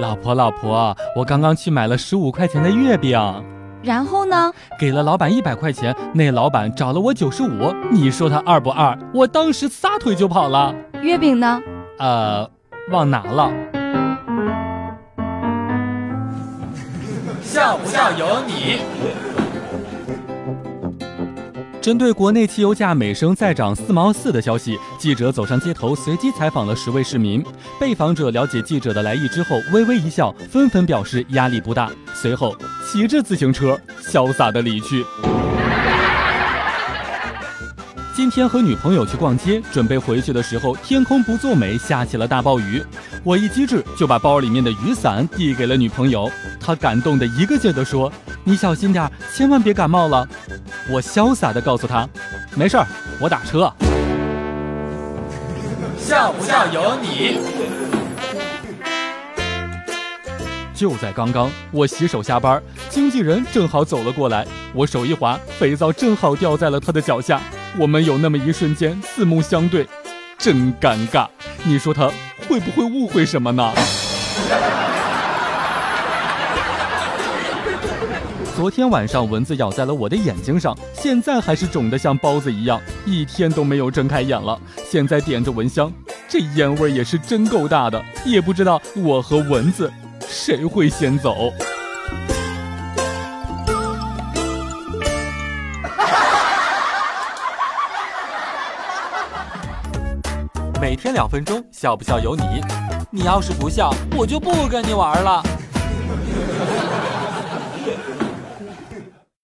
老婆，老婆，我刚刚去买了十五块钱的月饼，然后呢？给了老板一百块钱，那老板找了我九十五，你说他二不二？我当时撒腿就跑了。月饼呢？呃，忘拿了。笑不笑由你。针对国内汽油价每升再涨四毛四的消息，记者走上街头，随机采访了十位市民。被访者了解记者的来意之后，微微一笑，纷纷表示压力不大。随后，骑着自行车潇洒的离去。今天和女朋友去逛街，准备回去的时候，天空不作美，下起了大暴雨。我一机智，就把包里面的雨伞递给了女朋友。她感动的一个劲的说：“你小心点，千万别感冒了。”我潇洒的告诉他：“没事儿，我打车。”笑不笑由你。就在刚刚，我洗手下班，经纪人正好走了过来，我手一滑，肥皂正好掉在了他的脚下。我们有那么一瞬间四目相对，真尴尬。你说他会不会误会什么呢？昨天晚上蚊子咬在了我的眼睛上，现在还是肿得像包子一样，一天都没有睁开眼了。现在点着蚊香，这烟味也是真够大的，也不知道我和蚊子谁会先走。每天两分钟，笑不笑由你。你要是不笑，我就不跟你玩了。